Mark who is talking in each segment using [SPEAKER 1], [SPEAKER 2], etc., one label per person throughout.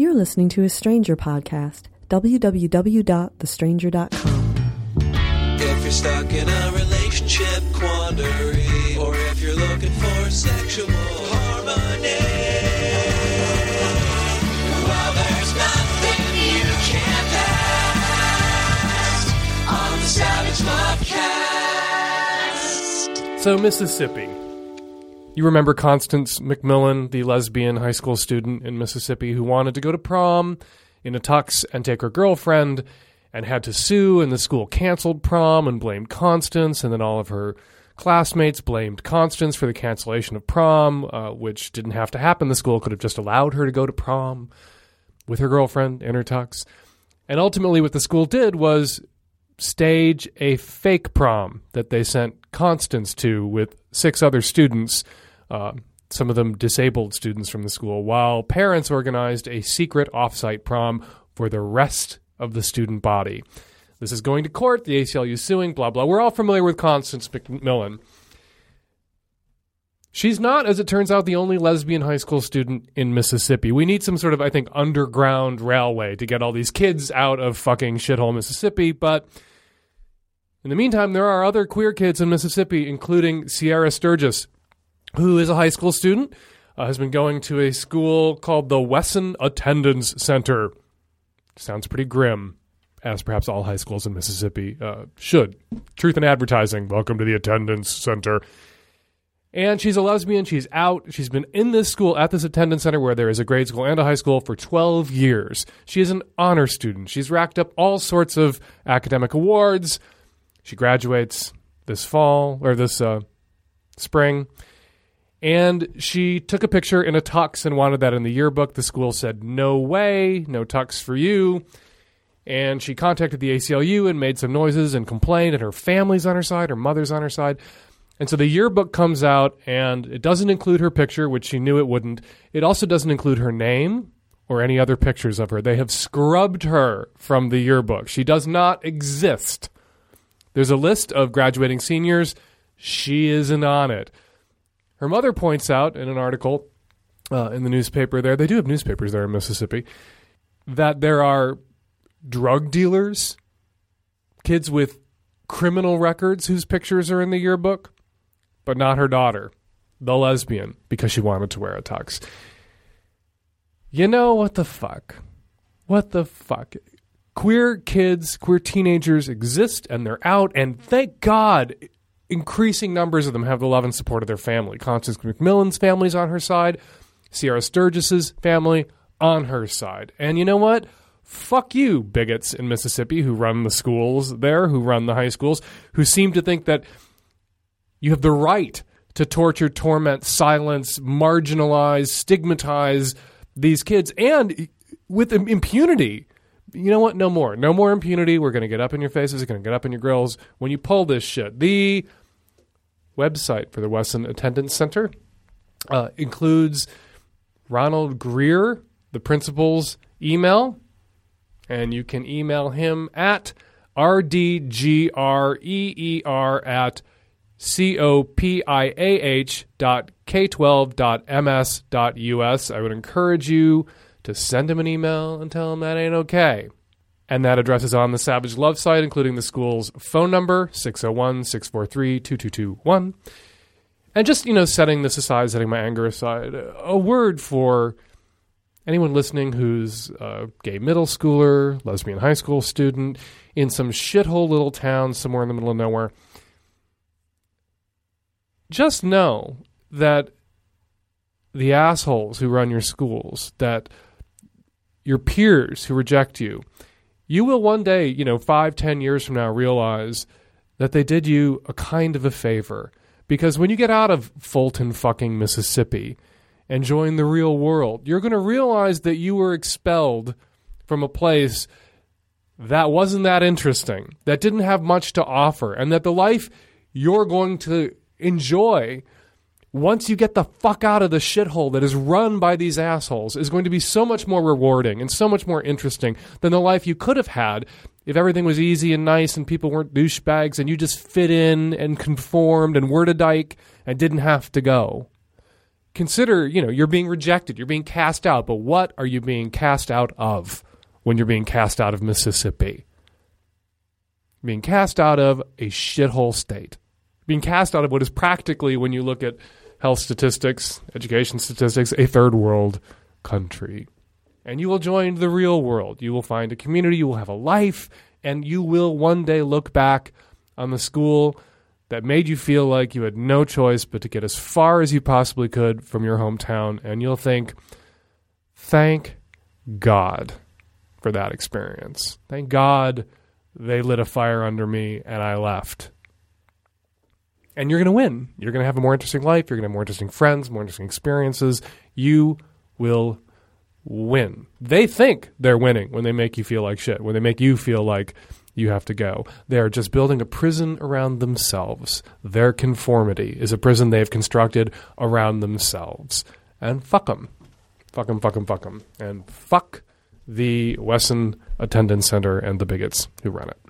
[SPEAKER 1] You're listening to a Stranger podcast. www.thestranger.com.
[SPEAKER 2] If you're stuck in a relationship quandary, or if you're looking for sexual harmony, well, there's nothing you can't ask on the Savage Lovecast.
[SPEAKER 3] So, Mississippi. You remember Constance McMillen, the lesbian high school student in Mississippi who wanted to go to prom in a tux and take her girlfriend and had to sue, and the school canceled prom and blamed Constance, and then all of her classmates blamed Constance for the cancellation of prom, uh, which didn't have to happen. The school could have just allowed her to go to prom with her girlfriend in her tux. And ultimately, what the school did was stage a fake prom that they sent Constance to with six other students, uh, some of them disabled students from the school, while parents organized a secret offsite prom for the rest of the student body. This is going to court, the ACLU suing, blah, blah. We're all familiar with Constance McMillen. She's not, as it turns out, the only lesbian high school student in Mississippi. We need some sort of, I think, underground railway to get all these kids out of fucking shithole Mississippi, but in the meantime, there are other queer kids in Mississippi, including Ceara Sturgis, who is a high school student, uh, has been going to a school called the Wesson Attendance Center. Sounds pretty grim, as perhaps all high schools in Mississippi uh, should. Truth in advertising. Welcome to the Attendance Center. And she's a lesbian. She's out. She's been in this school at this attendance center where there is a grade school and a high school for 12 years. She is an honor student. She's racked up all sorts of academic awards. She graduates this fall or this uh, spring. And she took a picture in a tux and wanted that in the yearbook. The school said, no way, no tux for you. And she contacted the ACLU and made some noises and complained, and her family's on her side, her mother's on her side. And so the yearbook comes out, and it doesn't include her picture, which she knew it wouldn't. It also doesn't include her name or any other pictures of her. They have scrubbed her from the yearbook. She does not exist. There's a list of graduating seniors. She isn't on it. Her mother points out in an article uh, in the newspaper there, they do have newspapers there in Mississippi, that there are drug dealers, kids with criminal records whose pictures are in the yearbook, but not her daughter, the lesbian, because she wanted to wear a tux. You know what the fuck? What the fuck? Queer kids, queer teenagers exist and they're out, and thank God increasing numbers of them have the love and support of their family. Constance McMillen's family's on her side, Ceara Sturgis's family on her side. And you know what? Fuck you, bigots in Mississippi who run the schools there, who run the high schools, who seem to think that you have the right to torture, torment, silence, marginalize, stigmatize these kids, and with impunity. You know what? No more. No more impunity. We're going to get up in your faces. We're going to get up in your grills when you pull this shit. The website for the Wesson Attendance Center uh, includes Ronald Greer, the principal's email, and you can email him at rdgreer at c-o-p-i-a-h dot k12 dot ms dot us. I would encourage you to send him an email and tell him that ain't okay. And that address is on the Savage Love site, including the school's phone number, 601 643 2221. And just, you know, setting this aside, setting my anger aside, a word for anyone listening who's a gay middle schooler, lesbian high school student in some shithole little town somewhere in the middle of nowhere. Just know that the assholes who run your schools, that your peers who reject you, you will one day, you know, five, ten years from now, realize that they did you a kind of a favor. Because when you get out of Fulton, fucking Mississippi, and join the real world, you're going to realize that you were expelled from a place that wasn't that interesting, that didn't have much to offer, and that the life you're going to enjoy once you get the fuck out of the shithole that is run by these assholes is going to be so much more rewarding and so much more interesting than the life you could have had if everything was easy and nice and people weren't douchebags and you just fit in and conformed and were to dyke and didn't have to go. consider, you know, you're being rejected, you're being cast out, but what are you being cast out of when you're being cast out of Mississippi? Being cast out of a shithole state. Being cast out of what is practically, when you look at health statistics, education statistics, a third world country. And you will join the real world. You will find a community, you will have a life, and you will one day look back on the school that made you feel like you had no choice but to get as far as you possibly could from your hometown. And you'll think, thank God for that experience. Thank God they lit a fire under me and I left. And you're going to win. You're going to have a more interesting life. You're going to have more interesting friends, more interesting experiences. You will win. They think they're winning when they make you feel like shit, when they make you feel like you have to go. They are just building a prison around themselves. Their conformity is a prison they have constructed around themselves. And fuck them. Fuck them, fuck them, fuck them. And fuck the Wesson Attendance Center and the bigots who run it.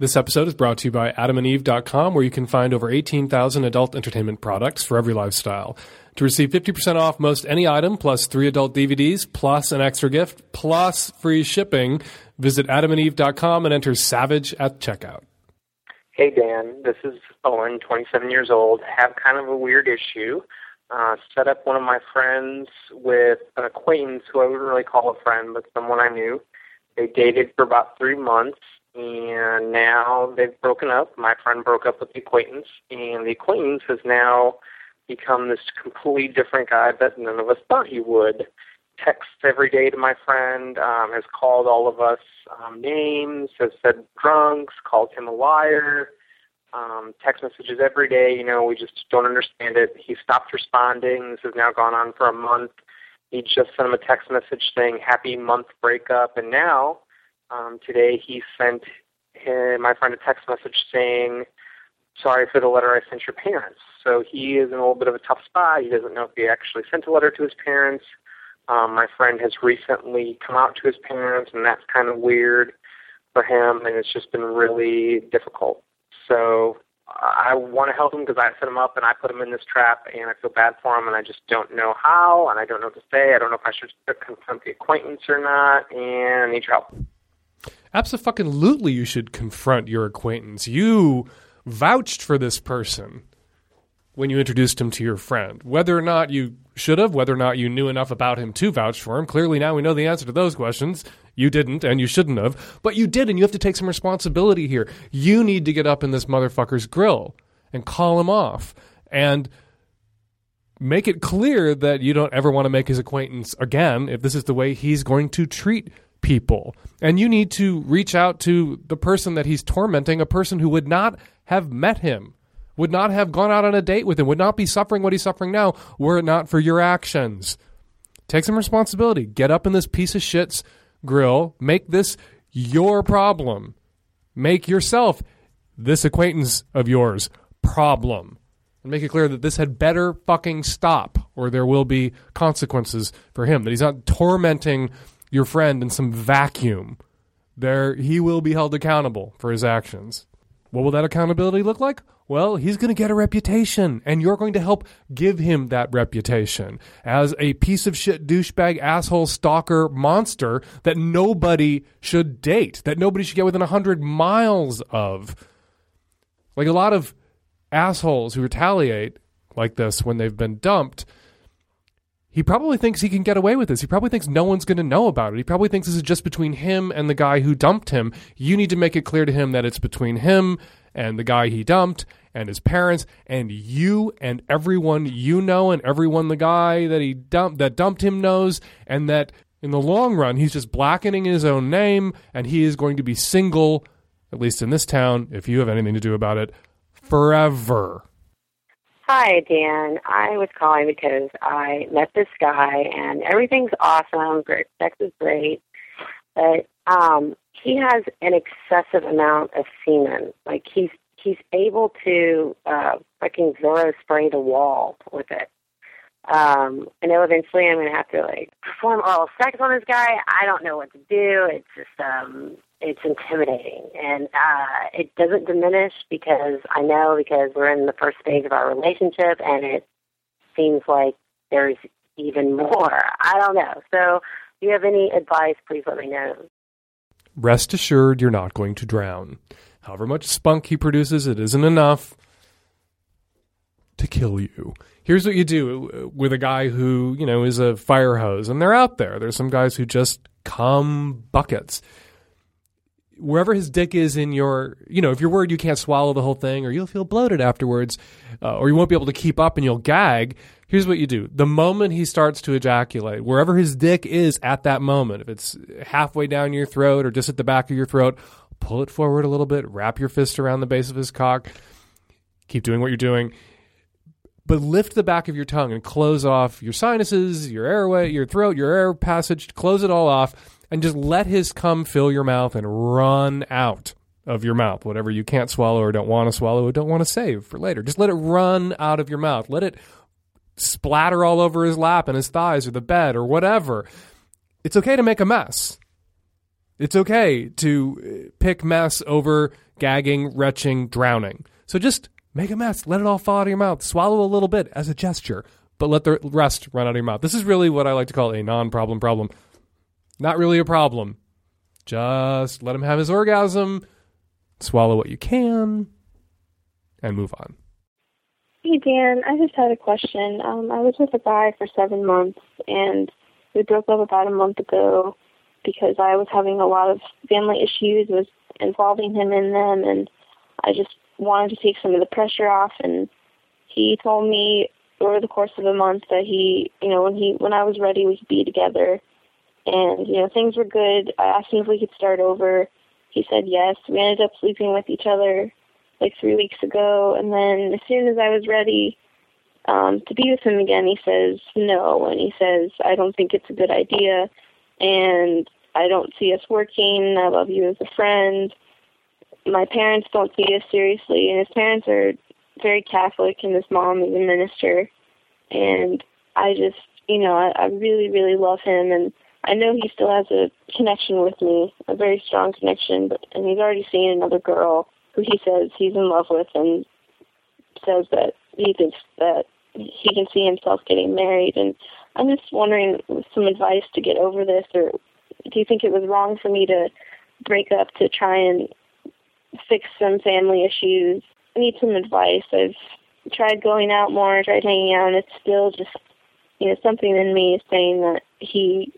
[SPEAKER 3] This episode is brought to you by adamandeve.com, where you can find over 18,000 adult entertainment products for every lifestyle. To receive 50% off most any item, plus three adult DVDs, plus an extra gift, plus free shipping, visit adamandeve.com and enter SAVAGE at checkout.
[SPEAKER 4] Hey Dan, this is Owen, 27 years old. Have kind of a weird issue. Uh, set up one of my friends with an acquaintance who I wouldn't really call a friend, but someone I knew. They dated for about three months, and now they've broken up. My friend broke up with the acquaintance, and the acquaintance has now become this completely different guy that none of us thought he would. Texts every day to my friend, um, has called all of us um, names, has said drunks, called him a liar, um, text messages every day. You know, we just don't understand it. He stopped responding. This has now gone on for a month. He just sent him a text message saying happy month breakup, and now um, today he sent him, my friend a text message saying sorry for the letter I sent your parents. So he is in a little bit of a tough spot. He doesn't know if he actually sent a letter to his parents. Um, my friend has recently come out to his parents, and that's kind of weird for him, and it's just been really difficult. So I want to help him because I set him up and I put him in this trap, and I feel bad for him, and I just don't know how, and I don't know what to say. I don't know if I should confront the acquaintance or not, and I need your help.
[SPEAKER 3] Absolutely, you should confront your acquaintance. You vouched for this person when you introduced him to your friend. Whether or not you should have, whether or not you knew enough about him to vouch for him, clearly now we know the answer to those questions. You didn't, and you shouldn't have. But you did, and you have to take some responsibility here. You need to get up in this motherfucker's grill and call him off. And make it clear that you don't ever want to make his acquaintance again if this is the way he's going to treat people. And you need to reach out to the person that he's tormenting, a person who would not have met him, would not have gone out on a date with him, would not be suffering what he's suffering now were it not for your actions. Take some responsibility. Get up in this piece of shit's grill. Make this your problem. Make yourself this acquaintance of yours problem. And make it clear that this had better fucking stop, or there will be consequences for him. That he's not tormenting your friend in some vacuum. There, he will be held accountable for his actions. What will that accountability look like? Well, he's going to get a reputation, and you're going to help give him that reputation as a piece of shit, douchebag, asshole, stalker, monster that nobody should date, that nobody should get within 100 miles of. Like a lot of assholes who retaliate like this when they've been dumped he probably thinks he can get away with this. He probably thinks no one's going to know about it. He probably thinks this is just between him and the guy who dumped him. You need to make it clear to him that it's between him and the guy he dumped and his parents and you and everyone you know and everyone the guy that he dumped that dumped him knows and that in the long run he's just blackening his own name and he is going to be single at least in this town if you have anything to do about it forever.
[SPEAKER 5] Hi, Dan. I was calling because I met this guy and everything's awesome. Great, sex is great, but um, he has an excessive amount of semen. Like he's he's able to uh, fucking Zoro spray the wall with it. Um, I know eventually I'm gonna have to like perform oral sex on this guy. I don't know what to do. It's just um, it's intimidating, and uh, it doesn't diminish because I know because we're in the first phase of our relationship, and it seems like there's even more. I don't know. So, if you have any advice, please let me know.
[SPEAKER 3] Rest assured, you're not going to drown. However much spunk he produces, it isn't enough to kill you. Here's what you do with a guy who, you know, is a fire hose, and they're out there. There's some guys who just come buckets. Wherever his dick is in your, you know, if you're worried you can't swallow the whole thing, or you'll feel bloated afterwards, uh, or you won't be able to keep up and you'll gag, here's what you do. The moment he starts to ejaculate, wherever his dick is at that moment, if it's halfway down your throat or just at the back of your throat, pull it forward a little bit, wrap your fist around the base of his cock, keep doing what you're doing but lift the back of your tongue and close off your sinuses, your airway, your throat, your air passage, close it all off, and just let his cum fill your mouth and run out of your mouth. Whatever you can't swallow or don't want to swallow or don't want to save for later. Just let it run out of your mouth. Let it splatter all over his lap and his thighs or the bed or whatever. It's okay to make a mess. It's okay to uh, pick mess over gagging, retching, drowning. So just Make a mess. Let it all fall out of your mouth. Swallow a little bit as a gesture, but let the rest run out of your mouth. This is really what I like to call a non problem problem. Not really a problem. Just let him have his orgasm, swallow what you can, and move on.
[SPEAKER 6] Hey, Dan. I just had a question. Um, I was with a guy for seven months, and we broke up about a month ago because I was having a lot of family issues, was involving him in them, and I just wanted to take some of the pressure off and he told me over the course of a month that he you know when he when I was ready we could be together and you know things were good. I asked him if we could start over. He said yes. We ended up sleeping with each other like three weeks ago and then as soon as I was ready um to be with him again he says no and he says I don't think it's a good idea and I don't see us working. I love you as a friend my parents don't see us seriously, and his parents are very Catholic, and his mom is a minister. And I just, you know, I, I really, really love him, and I know he still has a connection with me, a very strong connection. But and he's already seen another girl who he says he's in love with, and says that he thinks that he can see himself getting married. And I'm just wondering some advice to get over this, or do you think it was wrong for me to break up to try and fix some family issues. I need some advice. I've tried going out more, tried hanging out, and it's still just, you know, something in me is saying that he,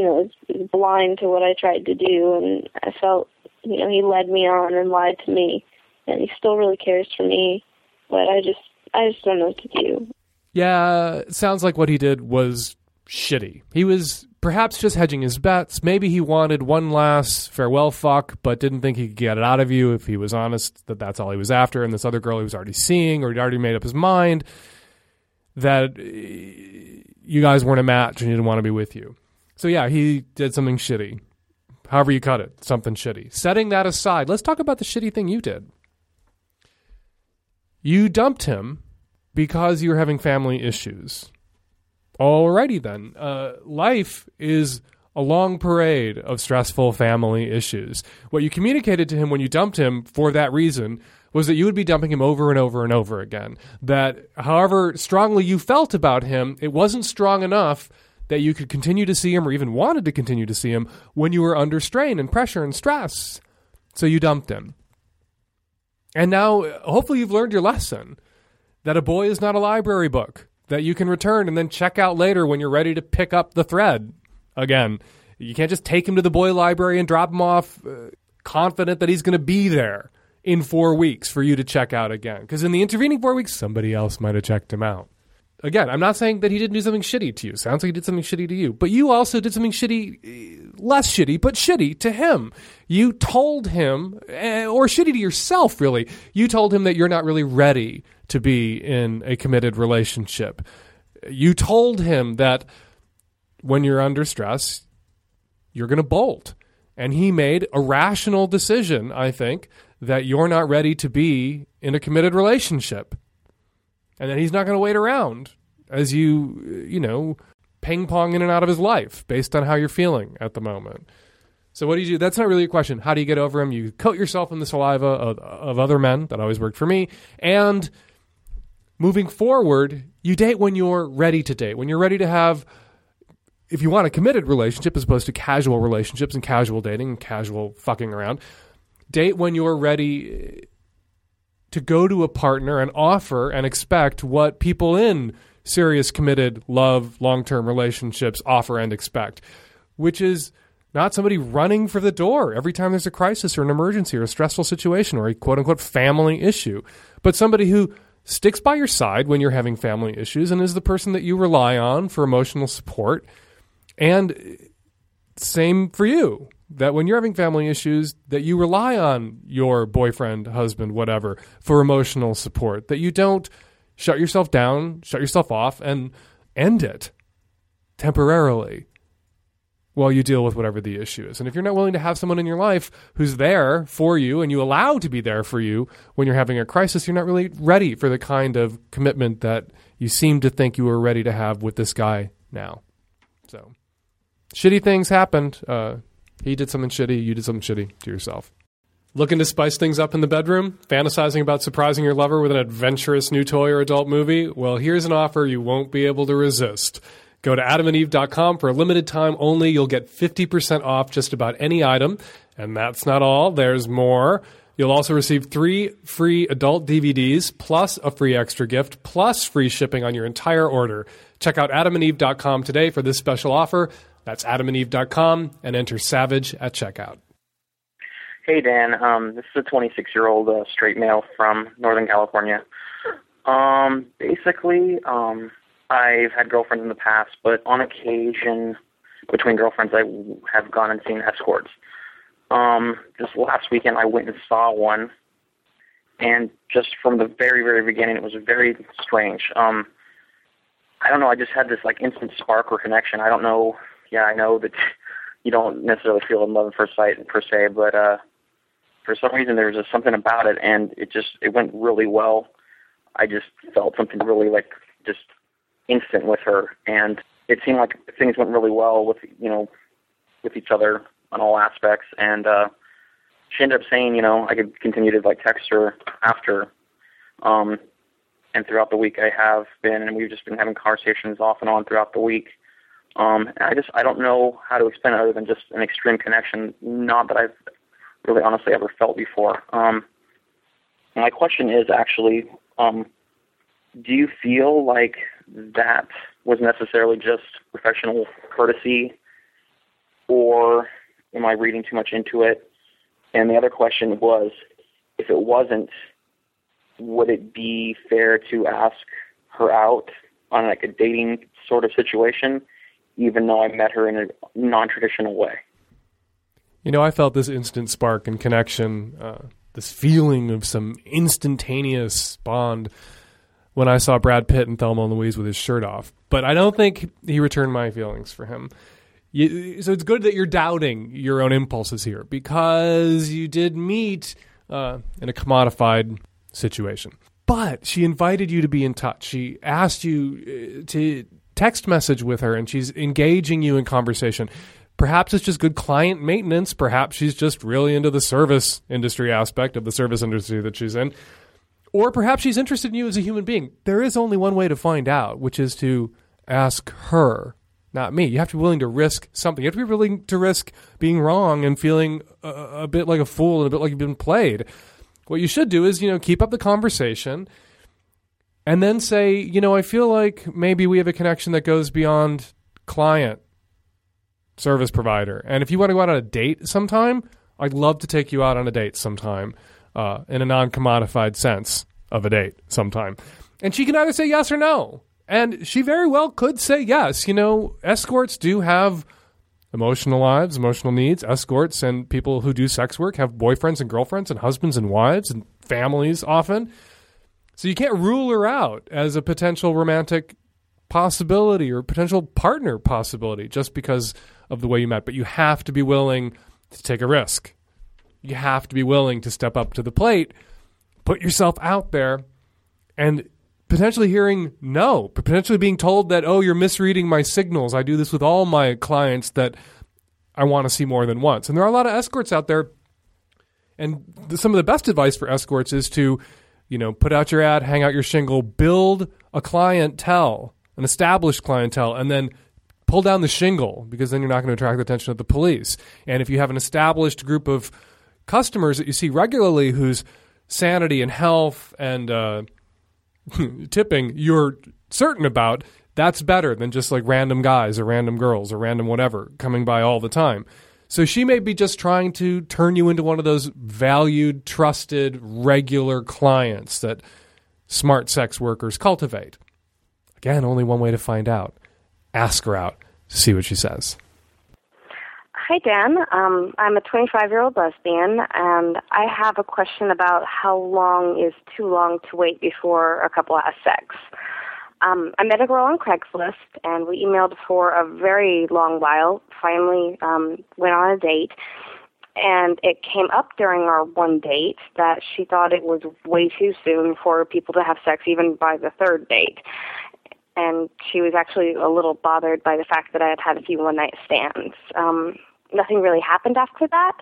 [SPEAKER 6] you know, is blind to what I tried to do, and I felt, you know, he led me on and lied to me, and he still really cares for me, but I just, I just don't know what to do.
[SPEAKER 3] Yeah, sounds like what he did was shitty. He was perhaps just hedging his bets. Maybe he wanted one last farewell fuck, but didn't think he could get it out of you if he was honest that that's all he was after. And this other girl he was already seeing, or he'd already made up his mind that uh, you guys weren't a match and he didn't want to be with you. So yeah, he did something shitty. However you cut it, something shitty. Setting that aside, let's talk about the shitty thing you did. You dumped him because you were having family issues. Alrighty then. Uh, life is a long parade of stressful family issues. What you communicated to him when you dumped him for that reason was that you would be dumping him over and over and over again. That however strongly you felt about him, it wasn't strong enough that you could continue to see him or even wanted to continue to see him when you were under strain and pressure and stress. So you dumped him. And now, hopefully, you've learned your lesson that a boy is not a library book that you can return and then check out later when you're ready to pick up the thread again. You can't just take him to the boy library and drop him off uh, confident that he's going to be there in four weeks for you to check out again. Because in the intervening four weeks, somebody else might have checked him out. Again, I'm not saying that he didn't do something shitty to you. Sounds like he did something shitty to you. But you also did something shitty, uh, less shitty, but shitty to him. You told him, eh, or shitty to yourself, really. You told him that you're not really ready to be in a committed relationship. You told him that when you're under stress, you're going to bolt. And he made a rational decision, I think, that you're not ready to be in a committed relationship. And that he's not going to wait around as you, you know, ping pong in and out of his life based on how you're feeling at the moment. So what do you do? That's not really a question. How do you get over him? You coat yourself in the saliva of, of other men. That always worked for me. And moving forward, you date when you're ready to date, when you're ready to have if you want a committed relationship as opposed to casual relationships and casual dating and casual fucking around, date when you're ready to go to a partner and offer and expect what people in serious, committed, love, long term relationships offer and expect, which is not somebody running for the door every time there's a crisis or an emergency or a stressful situation or a quote unquote family issue, but somebody who sticks by your side when you're having family issues and is the person that you rely on for emotional support. And same for you that when you're having family issues that you rely on your boyfriend, husband, whatever for emotional support, that you don't shut yourself down, shut yourself off and end it temporarily while you deal with whatever the issue is. And if you're not willing to have someone in your life who's there for you and you allow to be there for you when you're having a crisis, you're not really ready for the kind of commitment that you seem to think you were ready to have with this guy now. So, shitty things happened. Uh, he did something shitty, you did something shitty to yourself. Looking to spice things up in the bedroom? Fantasizing about surprising your lover with an adventurous new toy or adult movie? Well, here's an offer you won't be able to resist. Go to adamandeve.com for a limited time only. You'll get 50% off just about any item. And that's not all, there's more. You'll also receive three free adult DVDs, plus a free extra gift, plus free shipping on your entire order. Check out adamandeve.com today for this special offer. That's adamandeve.com and enter SAVAGE at checkout.
[SPEAKER 7] Hey, Dan. Um, this is a 26 year old uh, straight male from Northern California. Um, basically, um, I've had girlfriends in the past, but on occasion, between girlfriends, I have gone and seen escorts. Um, this last weekend, I went and saw one, and just from the very, very beginning, it was very strange. Um, I don't know. I just had this like instant spark or connection. I don't know. Yeah, I know that you don't necessarily feel in love at first sight per se, but uh, for some reason there was just something about it, and it just it went really well. I just felt something really like just instant with her, and it seemed like things went really well with you know with each other on all aspects, and uh, she ended up saying you know I could continue to like text her after, um, and throughout the week I have been, and we've just been having conversations off and on throughout the week. Um, I just I don't know how to explain it other than just an extreme connection. Not that I've really honestly ever felt before. Um, my question is actually, um, do you feel like that was necessarily just professional courtesy, or am I reading too much into it? And the other question was, if it wasn't, would it be fair to ask her out on like a dating sort of situation, even though I met her in a non-traditional way?
[SPEAKER 3] You know, I felt this instant spark and connection, uh, this feeling of some instantaneous bond when I saw Brad Pitt and Thelma and Louise with his shirt off. But I don't think he returned my feelings for him. You, so it's good that you're doubting your own impulses here because you did meet uh, in a commodified situation. But she invited you to be in touch. She asked you uh, to text message with her and she's engaging you in conversation. Perhaps it's just good client maintenance. Perhaps she's just really into the service industry aspect of the service industry that she's in. Or perhaps she's interested in you as a human being. There is only one way to find out, which is to ask her, not me. You have to be willing to risk something. You have to be willing to risk being wrong and feeling a, a bit like a fool and a bit like you've been played. What you should do is, you know, keep up the conversation and then say, you know, I feel like maybe we have a connection that goes beyond client service provider. And if you want to go out on a date sometime, I'd love to take you out on a date sometime uh, in a non commodified sense of a date sometime. And she can either say yes or no. And she very well could say yes. You know, escorts do have emotional lives, emotional needs. Escorts and people who do sex work have boyfriends and girlfriends and husbands and wives and families often. So you can't rule her out as a potential romantic possibility or potential partner possibility just because of the way you met. But you have to be willing to take a risk. You have to be willing to step up to the plate, put yourself out there, and potentially hearing no, potentially being told that, oh, you're misreading my signals. I do this with all my clients that I want to see more than once. And there are a lot of escorts out there. And some of the best advice for escorts is to you know, put out your ad, hang out your shingle, build a clientele, an established clientele, and then pull down the shingle because then you're not going to attract the attention of the police. And if you have an established group of customers that you see regularly whose sanity and health and uh, tipping you're certain about, that's better than just like random guys or random girls or random whatever coming by all the time. So she may be just trying to turn you into one of those valued, trusted, regular clients that smart sex workers cultivate. Again, only one way to find out. Ask her out, see what she says.
[SPEAKER 8] Hi, Dan. Um, I'm a 25 year old lesbian, and I have a question about how long is too long to wait before a couple has sex. Um, I met a girl on Craigslist, and we emailed for a very long while. Finally, um, went on a date, and it came up during our one date that she thought it was way too soon for people to have sex, even by the third date. And she was actually a little bothered by the fact that I had had a few one night stands. Um, nothing really happened after that.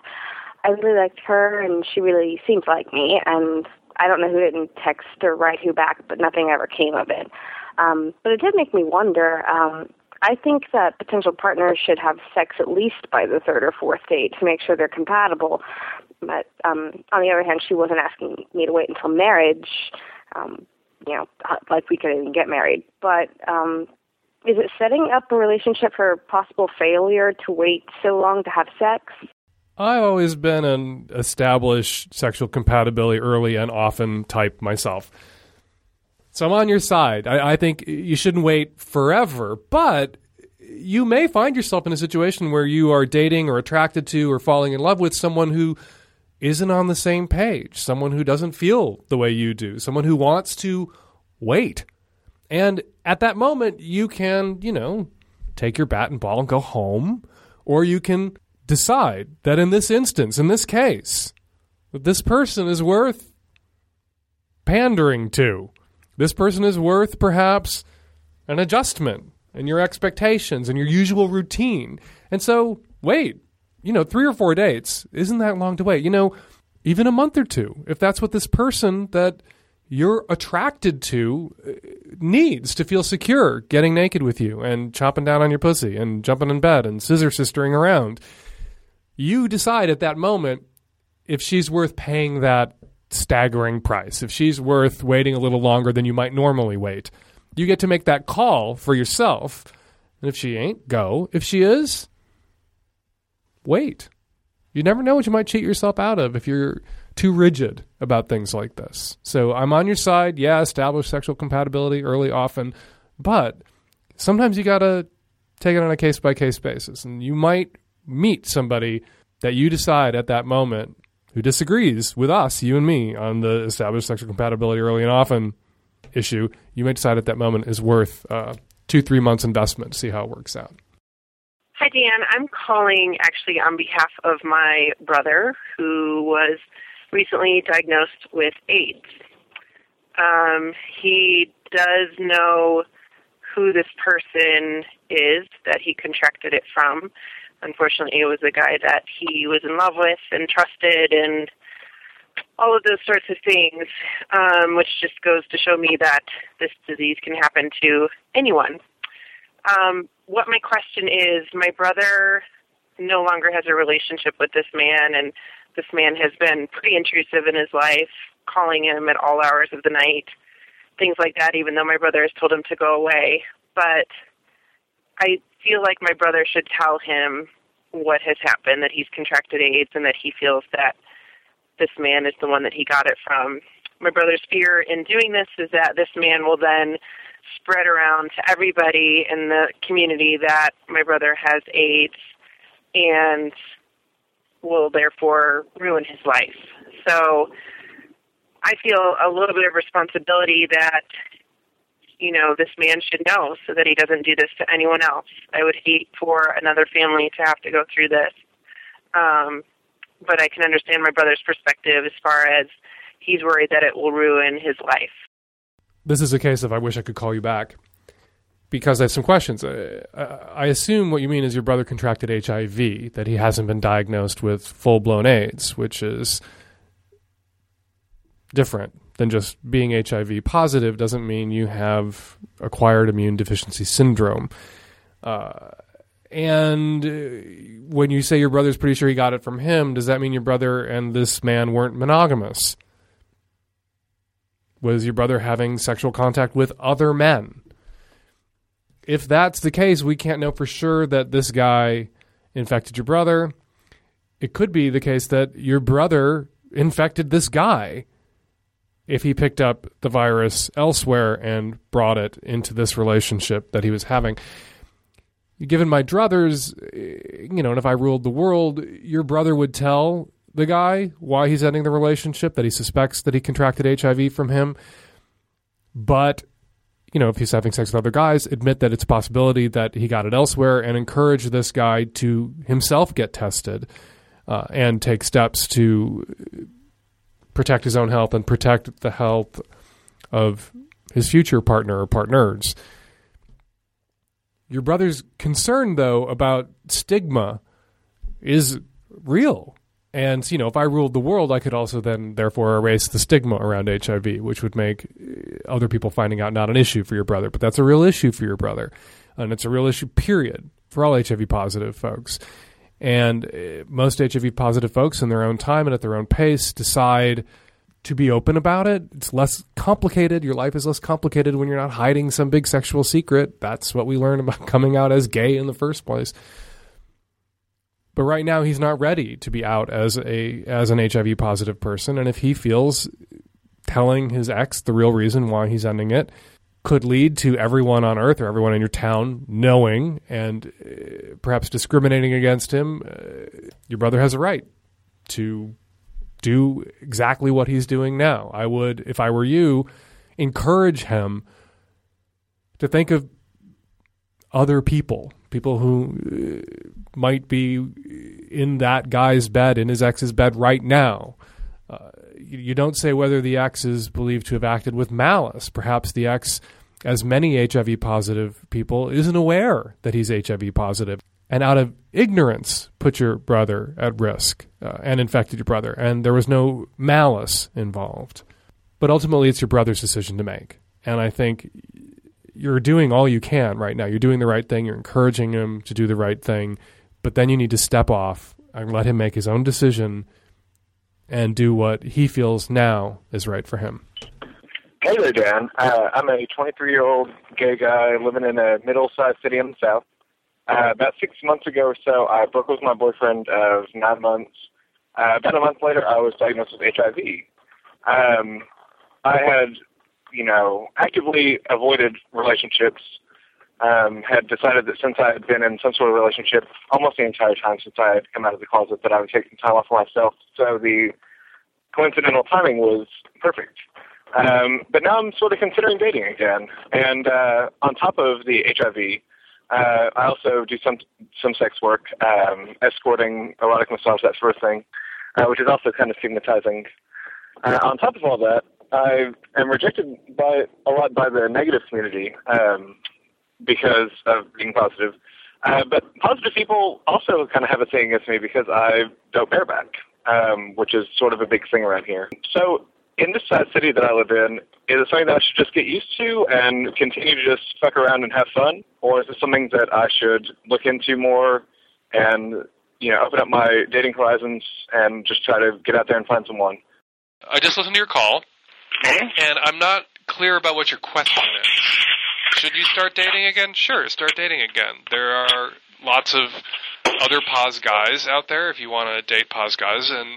[SPEAKER 8] I really liked her, and she really seemed like me. And I don't know who didn't text or write who back, but nothing ever came of it. Um, but it did make me wonder. Um, I think that potential partners should have sex at least by the third or fourth date to make sure they're compatible. But um, on the other hand, she wasn't asking me to wait until marriage. Um, you know, uh, like we could even get married. But um, is it setting up a relationship for possible failure to wait so long to have sex?
[SPEAKER 3] I've always been an established sexual compatibility early and often type myself. So I'm on your side. I, I, think you shouldn't wait forever, but you may find yourself in a situation where you are dating or attracted to or falling in love with someone who isn't on the same page, someone who doesn't feel the way you do, someone who wants to wait. And at that moment, you can, you know, take your bat and ball and go home, or you can decide that in this instance, in this case, that this person is worth pandering to this person is worth perhaps an adjustment in your expectations and your usual routine. And so, wait, you know, three or four dates isn't that long to wait. You know, even a month or two, if that's what this person that you're attracted to uh, needs to feel secure getting naked with you and chopping down on your pussy and jumping in bed and scissor sistering around. You decide at that moment if she's worth paying that staggering price, if she's worth waiting a little longer than you might normally wait, you get to make that call for yourself. And if she ain't, go. If she is, wait. You never know what you might cheat yourself out of if you're too rigid about things like this. So I'm on your side. Yeah, establish sexual compatibility early, often, but sometimes you got to take it on a case by case basis. And you might meet somebody that you decide at that moment who disagrees with us, you and me, on the established sexual compatibility early and often issue, you may decide at that moment is worth uh, two, three months investment to see how it works out.
[SPEAKER 9] Hi, Dan. I'm calling actually on behalf of my brother who was recently diagnosed with AIDS. Um, he does know who this person is that he contracted it from unfortunately, it was a guy that he was in love with and trusted, and all of those sorts of things, um, which just goes to show me that this disease can happen to anyone. Um, what my question is my brother no longer has a relationship with this man, and this man has been pretty intrusive in his life, calling him at all hours of the night, things like that, even though my brother has told him to go away. But I feel like my brother should tell him what has happened, that he's contracted AIDS, and that he feels that this man is the one that he got it from. My brother's fear in doing this is that this man will then spread around to everybody in the community that my brother has AIDS and will therefore ruin his life. So I feel a little bit of responsibility that you know, this man should know so that he doesn't do this to anyone else. I would hate for another family to have to go through this. Um, but I can understand my brother's perspective as far as he's worried that it will ruin his life.
[SPEAKER 3] This is a case of I wish I could call you back because I have some questions. Uh, I assume what you mean is your brother contracted HIV, that he hasn't been diagnosed with full blown AIDS, which is different than just being HIV positive doesn't mean you have acquired immune deficiency syndrome. Uh, and uh, when you say your brother's pretty sure he got it from him, does that mean your brother and this man weren't monogamous? Was your brother having sexual contact with other men? If that's the case, we can't know for sure that this guy infected your brother. It could be the case that your brother infected this guy if he picked up the virus elsewhere and brought it into this relationship that he was having. Given my druthers, you know, and if I ruled the world, your brother would tell the guy why he's ending the relationship, that he suspects that he contracted HIV from him. But, you know, if he's having sex with other guys, admit that it's a possibility that he got it elsewhere and encourage this guy to himself get tested uh, and take steps to protect his own health and protect the health of his future partner or partners. Your brother's concern, though, about stigma is real. And, you know, if I ruled the world, I could also then, therefore, erase the stigma around HIV, which would make uh, other people finding out not an issue for your brother. But that's a real issue for your brother. And it's a real issue, period, for all HIV positive folks. And uh, most HIV positive folks, in their own time and at their own pace, decide to be open about it. It's less complicated. Your life is less complicated when you're not hiding some big sexual secret. That's what we learn about coming out as gay in the first place. But right now he's not ready to be out as a as an HIV positive person and if he feels telling his ex the real reason why he's ending it could lead to everyone on earth or everyone in your town knowing and uh, perhaps discriminating against him, uh, your brother has a right to do exactly what he's doing now. I would, if I were you, encourage him to think of other people, people who uh, might be in that guy's bed, in his ex's bed right now. You, don't say whether the ex is believed to have acted with malice. Perhaps the ex, as many HIV positive people, isn't aware that he's HIV positive and out of ignorance put your brother at risk uh, and infected your brother, and there was no malice involved. But ultimately, it's your brother's decision to make. And I think you're doing all you can right now. You're doing the right thing, you're encouraging him to do the right thing, but then you need to step off and let him make his own decision and do what he feels now is right for him.
[SPEAKER 10] Hey there, Dan. Uh, I'm a 23 year old gay guy living in a middle sized city in the South. Uh, about six months ago or so, I broke with my boyfriend of nine months. Uh, about a month later, I was diagnosed with HIV. Um, I had, you know, actively avoided relationships. Um, had decided that since I had been in some sort of relationship almost the entire time since I had come out of the closet, that I would take some time off for myself. So the coincidental timing was perfect. Um, but now I'm sort of considering dating again. And uh, on top of the HIV, uh, I also do some some sex work, um, escorting, erotic massage, that sort of thing, uh, which is also kind of stigmatizing. Uh, on top of all that, I am rejected by a lot by the negative community um, because of being positive. Uh, but positive people also kind of have a thing against me because I don't bareback, um, which is sort of a big thing around here. So in this sad city that I live in, is it something that I should just get used to and continue to just fuck around and have fun, or is it something that I should look into more and you know open up my dating horizons and just try to get out there and find someone?
[SPEAKER 11] I just listened to your call, and I'm not clear about what your question is. Should you start dating again? Sure, start dating again. There are lots of other pos guys out there if you want to date pos guys, and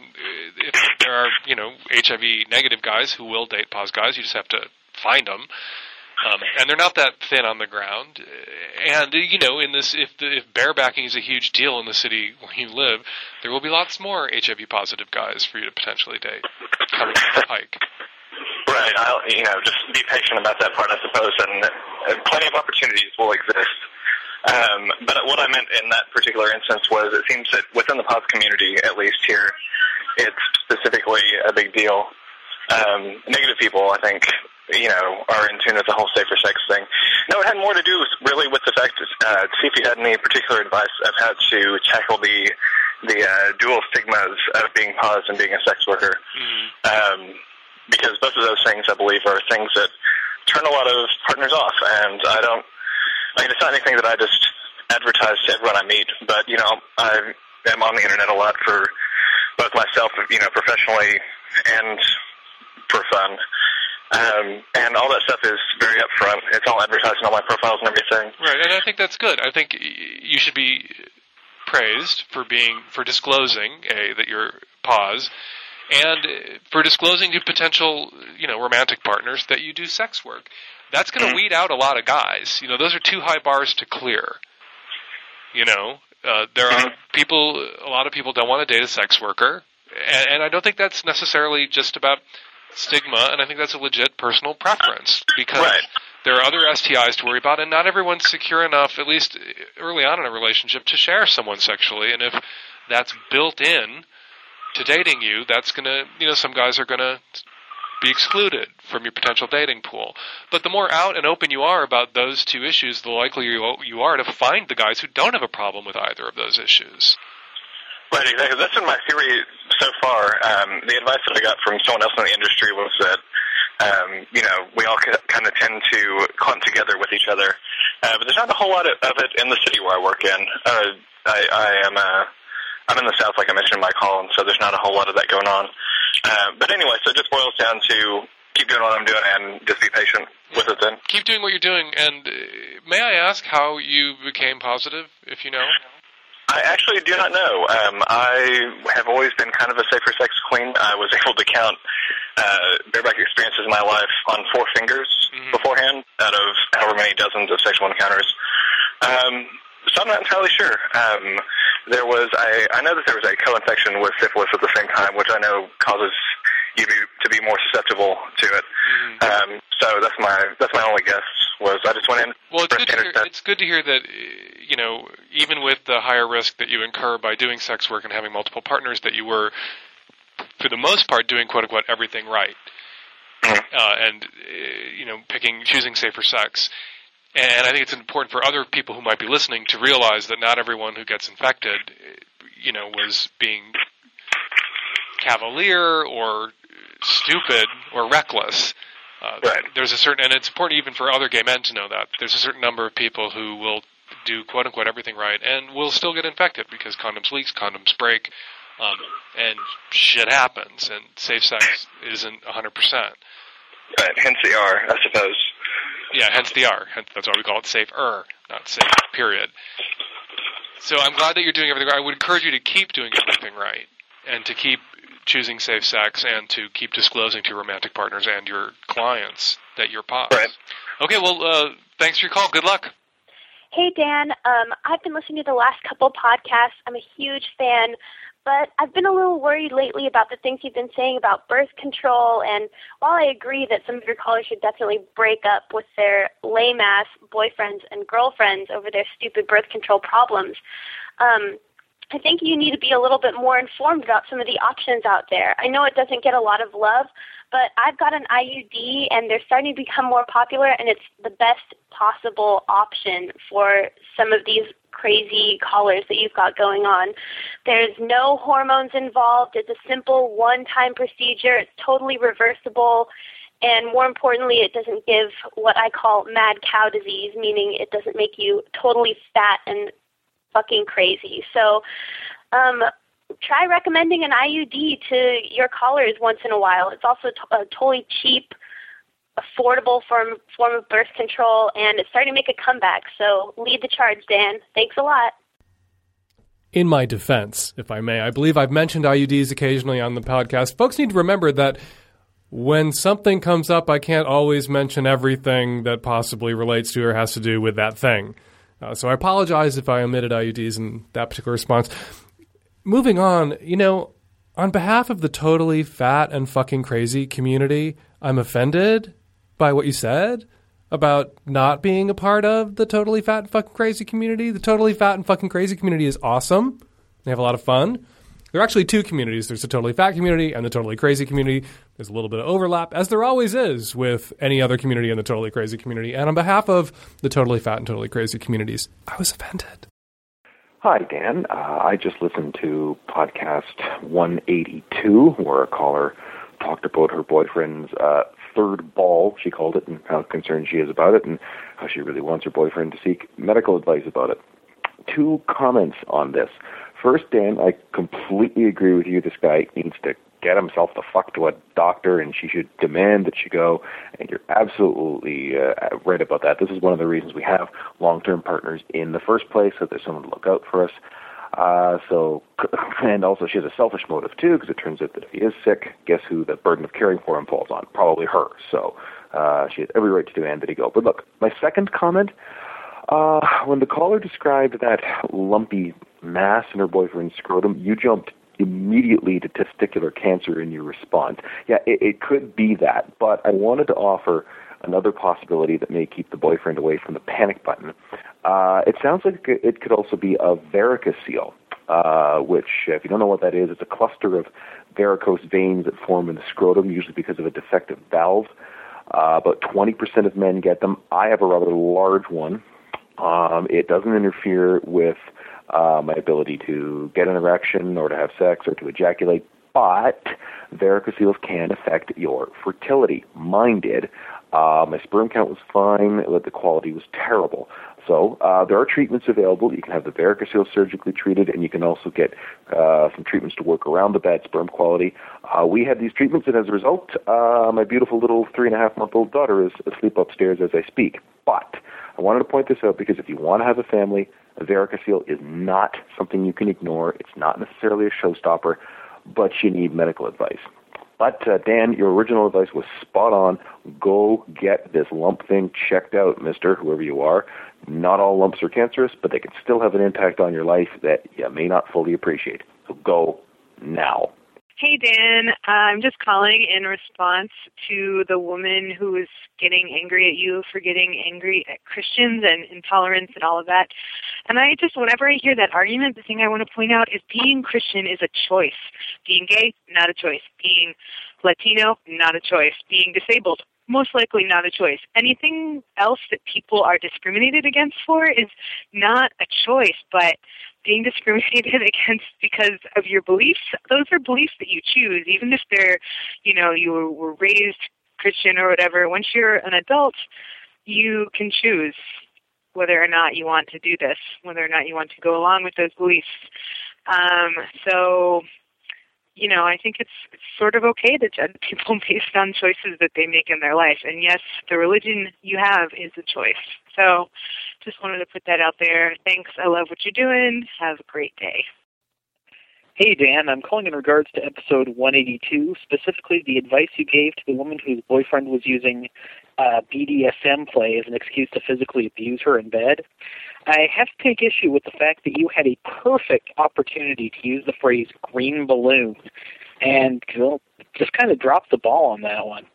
[SPEAKER 11] if there are you know HIV negative guys who will date pos guys, you just have to find them. Um, and they're not that thin on the ground. And you know, in this, if the, if barebacking is a huge deal in the city where you live, there will be lots more HIV positive guys for you to potentially date coming down the pike.
[SPEAKER 10] Right. I'll, you know, just be patient about that part, I suppose, and uh, plenty of opportunities will exist. Um, but what I meant in that particular instance was it seems that within the POS community, at least here, it's specifically a big deal. Um, negative people, I think, you know, are in tune with the whole safer sex thing. No, it had more to do really with the fact uh, to see if you had any particular advice of how to tackle the the uh, dual stigmas of being POS and being a sex worker.
[SPEAKER 11] Mm-hmm.
[SPEAKER 10] Um,
[SPEAKER 11] because both of those things, I believe, are things that turn a lot of partners off. And I don't, I mean, it's not anything that I just advertise to everyone I meet, but, you know, I am on the internet a lot for both myself, you know, professionally and for fun. Um, and all that stuff is very upfront. It's all advertised in all my profiles and everything.
[SPEAKER 3] Right, and I think that's good. I think you should be praised for being for disclosing a that you're pos and for disclosing to potential you know romantic partners that you do sex work. That's going to
[SPEAKER 11] Mm-hmm.
[SPEAKER 3] weed out a lot of guys. You know, those are two high bars to clear. You know, uh, there
[SPEAKER 11] Mm-hmm.
[SPEAKER 3] are people. A lot of people don't want to date a sex worker, and, and I don't think that's necessarily just about stigma. And I think that's a legit personal preference because
[SPEAKER 11] Right.
[SPEAKER 3] there are other STIs to worry about, and not everyone's secure enough, at least early on in a relationship, to share someone sexually. And if that's built in to dating you, that's gonna, you know, some guys are gonna be excluded from your potential dating pool. But the more out and open you are about those two issues, the likelier you, are to find the guys who don't have a problem with either of those issues.
[SPEAKER 11] Right, exactly. That's been my theory so far. Um, the advice that I got from someone else in the industry was that, um, you know, we all kind of tend to clump together with each other. Uh, but there's not a whole lot of, of it in the city where I work in. Uh, I, I am, uh, I'm in the south, like I mentioned in my call, and so there's not a whole lot of that going on. Uh, but anyway, so it just boils down to keep doing what I'm doing and just be patient with it then.
[SPEAKER 3] Keep doing what you're doing, and uh, may I ask how you became positive, if you know?
[SPEAKER 11] I actually do not know. Um, I have always been kind of a safer sex queen. I was able to count uh, bareback experiences in my life on four fingers beforehand out of however many dozens of sexual encounters. Um, so I'm not entirely sure. Um, there was, I, I know that there was a co-infection with syphilis at the same time, which I know causes you to, to be more susceptible to it. Um, so that's my that's my only guess. Was I just went in
[SPEAKER 3] Well, it's good, to hear, it's good to hear that, you know, even with the higher risk that you incur by doing sex work and having multiple partners, that you were, for the most part, doing quote unquote everything right. Uh, and, uh, you know, picking, choosing safer sex. And I think it's important for other people who might be listening to realize that not everyone who gets infected, you know, was being cavalier or stupid or reckless. Uh,
[SPEAKER 11] Right.
[SPEAKER 3] There's a certain, and it's important even for other gay men to know that there's a certain number of people who will do quote unquote everything right and will still get infected because condoms leaks, condoms break, um, and shit happens. And safe sex isn't 100. percent
[SPEAKER 11] Right, hence the R, I suppose.
[SPEAKER 3] Yeah, hence the R. Hence, that's why we call it safer, not safe. Period. So I'm glad that you're doing everything. right. I would encourage you to keep doing everything right, and to keep choosing safe sex, and to keep disclosing to your romantic partners and your clients that you're pos.
[SPEAKER 11] Right.
[SPEAKER 3] Okay. Well, uh, thanks for your call. Good luck.
[SPEAKER 12] Hey Dan, um, I've been listening to the last couple podcasts. I'm a huge fan, but I've been a little worried lately about the things you've been saying about birth control. And while I agree that some of your callers should definitely break up with their lame ass boyfriends and girlfriends over their stupid birth control problems, um, I think you need to be a little bit more informed about some of the options out there. I know it doesn't get a lot of love, but I've got an IUD and they're starting to become more popular and it's the best possible option for some of these crazy callers that you've got going on. There's no hormones involved. It's a simple one-time procedure. It's totally reversible. And more importantly, it doesn't give what I call mad cow disease, meaning it doesn't make you totally fat and fucking crazy. So, um, try recommending an IUD to your callers once in a while. It's also t- a totally cheap, affordable form form of birth control, and it's starting to make a comeback. So, lead the charge, Dan. Thanks a lot.
[SPEAKER 13] In my defense, if I may, I believe I've mentioned IUDs occasionally on the podcast. Folks need to remember that when something comes up, I can't always mention everything that possibly relates to or has to do with that thing. Uh, so I apologize if I omitted IUDs in that particular response. Moving on, you know, on behalf of the totally fat and fucking crazy community, I'm offended by what you said about not being a part of the totally fat and fucking crazy community. The totally fat and fucking crazy community is awesome. They have a lot of fun. There are actually two communities. There's the totally fat community and the totally crazy community. There's a little bit of overlap, as there always is with any other community in the totally crazy community. And on behalf of the totally fat and totally crazy communities, I was offended.
[SPEAKER 14] Hi, Dan. Uh, I just listened to podcast 182, where a caller talked about her boyfriend's uh, third ball, she called it, and how concerned she is about it, and how she really wants her boyfriend to seek medical advice about it. Two comments on this. First, Dan, I completely agree with you. This guy needs to get himself the fuck to a doctor, and she should demand that she go. And you're absolutely uh, right about that. This is one of the reasons we have long-term partners in the first place, so there's someone to look out for us. Uh, so, and also she has a selfish motive too, because it turns out that if he is sick, guess who the burden of caring for him falls on? Probably her. So, uh, she has every right to demand that he go. But look, my second comment, uh, when the caller described that lumpy mass in her boyfriend's scrotum, you jumped immediately to testicular cancer in your response. Yeah, it, it could be that, but I wanted to offer another possibility that may keep the boyfriend away from the panic button. Uh, it sounds like it could also be a varicocele, uh, which, if you don't know what that is, it's a cluster of varicose veins that form in the scrotum, usually because of a defective valve. Uh, about 20% of men get them. I have a rather large one. Um, it doesn't interfere with uh, my ability to get an erection or to have sex or to ejaculate, but varicoceles can affect your fertility. Mine did. Uh, my sperm count was fine, but the quality was terrible. So uh, there are treatments available. You can have the varicocele surgically treated, and you can also get uh, some treatments to work around the bad sperm quality. Uh, we had these treatments, and as a result, uh, my beautiful little three and a half month old daughter is asleep upstairs as I speak. But I wanted to point this out because if you want to have a family, a varicocele is not something you can ignore. It's not necessarily a showstopper, but you need medical advice. But uh, Dan, your original advice was spot on. Go get this lump thing checked out, Mister, whoever you are. Not all lumps are cancerous, but they can still have an impact on your life that you may not fully appreciate. So go now.
[SPEAKER 15] Hey, Dan. Uh, I'm just calling in response to the woman who was getting angry at you for getting angry at Christians and intolerance and all of that. And I just, whenever I hear that argument, the thing I want to point out is being Christian is a choice. Being gay, not a choice. Being Latino, not a choice. Being disabled, most likely not a choice. Anything else that people are discriminated against for is not a choice, but being discriminated against because of your beliefs, those are beliefs that you choose, even if they're, you know, you were raised Christian or whatever. Once you're an adult, you can choose whether or not you want to do this, whether or not you want to go along with those beliefs. Um, so you know, I think it's, it's sort of okay to judge people based on choices that they make in their life. And yes, the religion you have is a choice. So just wanted to put that out there. Thanks. I love what you're doing. Have a great day.
[SPEAKER 16] Hey, Dan. I'm calling in regards to episode 182, specifically the advice you gave to the woman whose boyfriend was using uh, BDSM play as an excuse to physically abuse her in bed. I have to take issue with the fact that you had a perfect opportunity to use the phrase green balloon and just kind of dropped the ball on that one.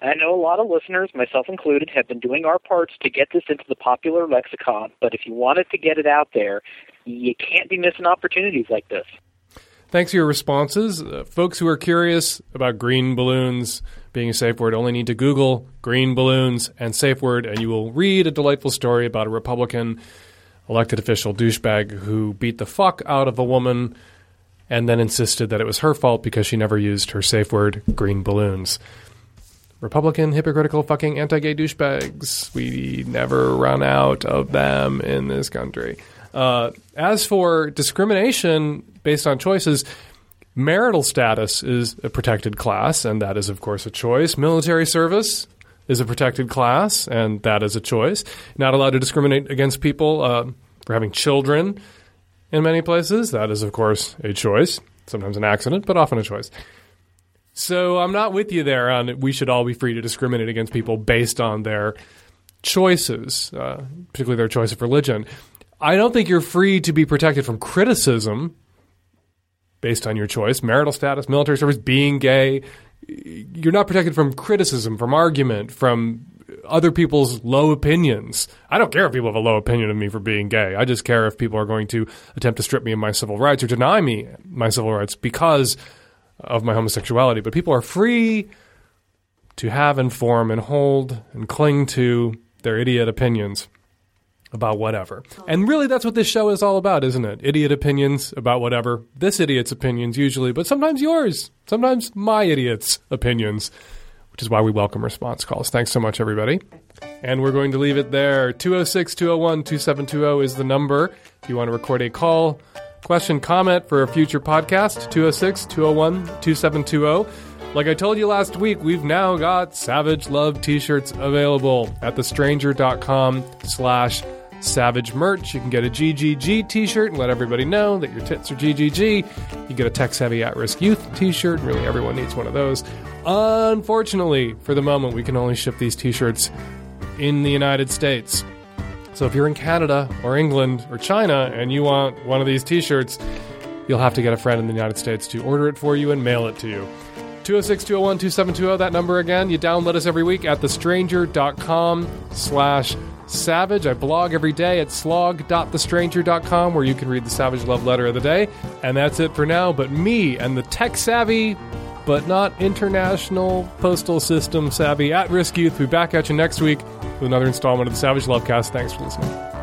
[SPEAKER 16] I know a lot of listeners, myself included, have been doing our parts to get this into the popular lexicon, but if you wanted to get it out there, you can't be missing opportunities like this.
[SPEAKER 3] Thanks for your responses. Uh, folks who are curious about green balloons being a safe word only need to Google green balloons and safe word, and you will read a delightful story about a Republican elected official douchebag who beat the fuck out of a woman and then insisted that it was her fault because she never used her safe word green balloons. Republican, hypocritical, fucking anti gay douchebags. We never run out of them in this country. Uh, as for discrimination based on choices, marital status is a protected class, and that is, of course, a choice. Military service is a protected class, and that is a choice. Not allowed to discriminate against people uh, for having children in many places. That is, of course, a choice. Sometimes an accident, but often a choice. So I'm not with you there on we should all be free to discriminate against people based on their choices, uh, particularly their choice of religion. I don't think you're free to be protected from criticism based on your choice, marital status, military service, being gay, you're not protected from criticism, from argument, from other people's low opinions. I don't care if people have a low opinion of me for being gay. I just care if people are going to attempt to strip me of my civil rights or deny me my civil rights because of my homosexuality. But people are free to have and form and hold and cling to their idiot opinions. About whatever. And really, that's what this show is all about, isn't it? Idiot opinions about whatever. This idiot's opinions, usually, but sometimes yours. Sometimes my idiot's opinions, which is why we welcome response calls. Thanks so much, everybody. And we're going to leave it there. 206 201 2720 is the number. If you want to record a call, question, comment for a future podcast, 206 201 2720. Like I told you last week, we've now got Savage Love t-shirts available at thestranger.com slash savage merch. You can get a GGG t-shirt and let everybody know that your tits are GGG. You get a tech-savvy at-risk youth t-shirt. Really, everyone needs one of those. Unfortunately, for the moment, we can only ship these t-shirts in the United States. So if you're in Canada or England or China and you want one of these t-shirts, you'll have to get a friend in the United States to order it for you and mail it to you. 206 201 2720, that number again. You download us every week at thestranger.com slash savage. I blog every day at slog.thestranger.com where you can read the Savage Love Letter of the Day. And that's it for now. But me and the tech savvy, but not international postal system savvy at risk youth be back at you next week with another installment of the Savage Lovecast. Thanks for listening.